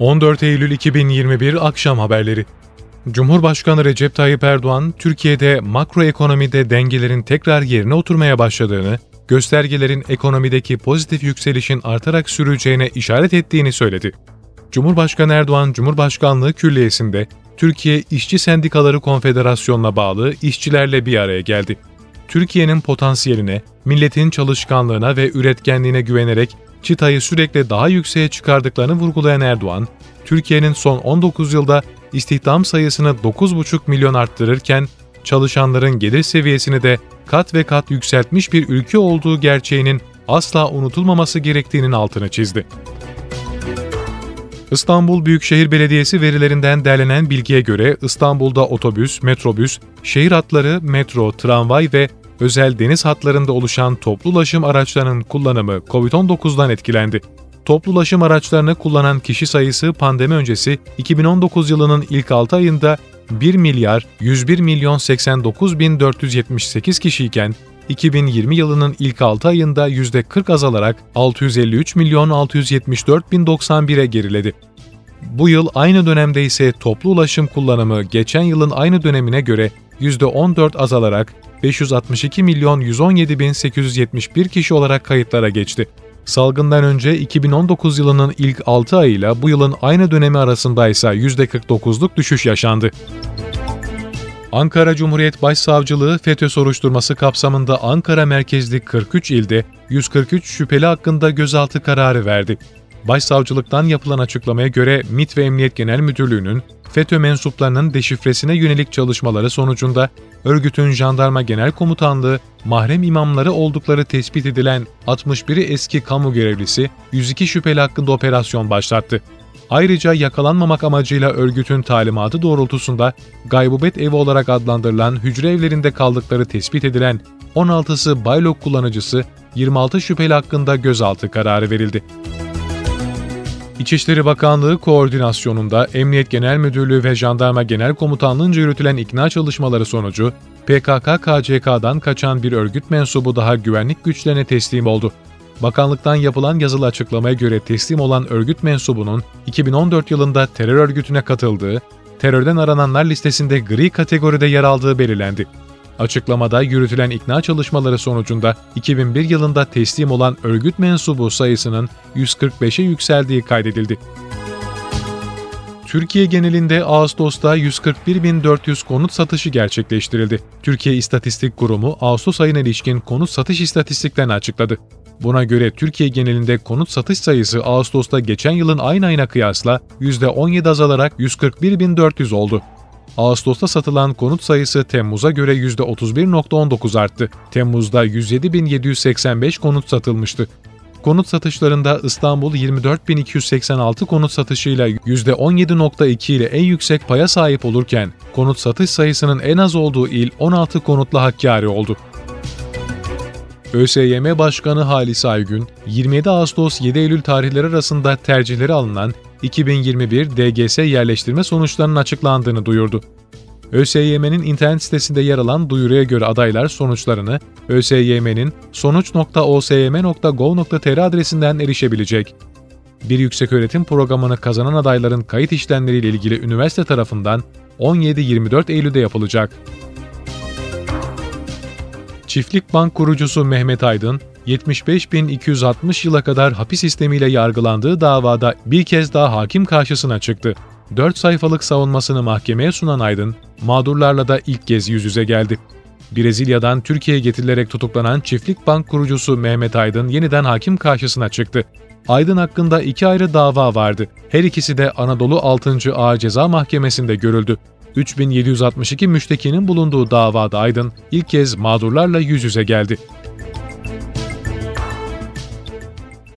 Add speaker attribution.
Speaker 1: 14 Eylül 2021 Akşam Haberleri Cumhurbaşkanı Recep Tayyip Erdoğan, Türkiye'de makroekonomide dengelerin tekrar yerine oturmaya başladığını, göstergelerin ekonomideki pozitif yükselişin artarak süreceğine işaret ettiğini söyledi. Cumhurbaşkanı Erdoğan, Cumhurbaşkanlığı Külliyesi'nde Türkiye İşçi Sendikaları Konfederasyonu'na bağlı işçilerle bir araya geldi. Türkiye'nin potansiyeline, milletin çalışkanlığına ve üretkenliğine güvenerek çıtayı sürekli daha yükseğe çıkardıklarını vurgulayan Erdoğan, Türkiye'nin son 19 yılda istihdam sayısını 9,5 milyon arttırırken, çalışanların gelir seviyesini de kat ve kat yükseltmiş bir ülke olduğu gerçeğinin asla unutulmaması gerektiğinin altını çizdi. İstanbul Büyükşehir Belediyesi verilerinden derlenen bilgiye göre İstanbul'da otobüs, metrobüs, şehir hatları, metro, tramvay ve özel deniz hatlarında oluşan toplu ulaşım araçlarının kullanımı COVID-19'dan etkilendi. Toplu ulaşım araçlarını kullanan kişi sayısı pandemi öncesi 2019 yılının ilk 6 ayında 1 milyar 101 milyon 89 bin 478 kişiyken 2020 yılının ilk 6 ayında %40 azalarak 653 milyon 674 bin 91'e geriledi. Bu yıl aynı dönemde ise toplu ulaşım kullanımı geçen yılın aynı dönemine göre %14 azalarak 562 milyon 117 bin 871 kişi olarak kayıtlara geçti. Salgından önce 2019 yılının ilk 6 ayıyla bu yılın aynı dönemi arasında ise %49'luk düşüş yaşandı. Ankara Cumhuriyet Başsavcılığı FETÖ soruşturması kapsamında Ankara merkezli 43 ilde 143 şüpheli hakkında gözaltı kararı verdi. Başsavcılıktan yapılan açıklamaya göre MİT ve Emniyet Genel Müdürlüğü'nün FETÖ mensuplarının deşifresine yönelik çalışmaları sonucunda örgütün Jandarma Genel Komutanlığı mahrem imamları oldukları tespit edilen 61'i eski kamu görevlisi 102 şüpheli hakkında operasyon başlattı. Ayrıca yakalanmamak amacıyla örgütün talimatı doğrultusunda gaybubet evi olarak adlandırılan hücre evlerinde kaldıkları tespit edilen 16'sı Baylok kullanıcısı 26 şüpheli hakkında gözaltı kararı verildi. İçişleri Bakanlığı koordinasyonunda Emniyet Genel Müdürlüğü ve Jandarma Genel Komutanlığı'nca yürütülen ikna çalışmaları sonucu PKK-KCK'dan kaçan bir örgüt mensubu daha güvenlik güçlerine teslim oldu. Bakanlıktan yapılan yazılı açıklamaya göre teslim olan örgüt mensubunun 2014 yılında terör örgütüne katıldığı, terörden arananlar listesinde gri kategoride yer aldığı belirlendi. Açıklamada yürütülen ikna çalışmaları sonucunda 2001 yılında teslim olan örgüt mensubu sayısının 145'e yükseldiği kaydedildi. Türkiye genelinde Ağustos'ta 141.400 konut satışı gerçekleştirildi. Türkiye İstatistik Kurumu Ağustos ayına ilişkin konut satış istatistiklerini açıkladı. Buna göre Türkiye genelinde konut satış sayısı Ağustos'ta geçen yılın aynı ayına kıyasla %17 azalarak 141.400 oldu. Ağustos'ta satılan konut sayısı Temmuz'a göre %31.19 arttı. Temmuz'da 107.785 konut satılmıştı. Konut satışlarında İstanbul 24.286 konut satışıyla %17.2 ile en yüksek paya sahip olurken, konut satış sayısının en az olduğu il 16 konutla Hakkari oldu. ÖSYM Başkanı Halis Aygün, 27 Ağustos 7 Eylül tarihleri arasında tercihleri alınan 2021 DGS yerleştirme sonuçlarının açıklandığını duyurdu. ÖSYM'nin internet sitesinde yer alan duyuruya göre adaylar sonuçlarını ÖSYM'nin sonuç.osym.gov.tr adresinden erişebilecek. Bir yükseköğretim programını kazanan adayların kayıt işlemleriyle ilgili üniversite tarafından 17-24 Eylül'de yapılacak. Çiftlik Bank kurucusu Mehmet Aydın, 75.260 yıla kadar hapis sistemiyle yargılandığı davada bir kez daha hakim karşısına çıktı. 4 sayfalık savunmasını mahkemeye sunan Aydın, mağdurlarla da ilk kez yüz yüze geldi. Brezilya'dan Türkiye'ye getirilerek tutuklanan Çiftlik Bank kurucusu Mehmet Aydın yeniden hakim karşısına çıktı. Aydın hakkında iki ayrı dava vardı. Her ikisi de Anadolu 6. Ağır Ceza Mahkemesi'nde görüldü. 3762 müştekinin bulunduğu davada Aydın ilk kez mağdurlarla yüz yüze geldi.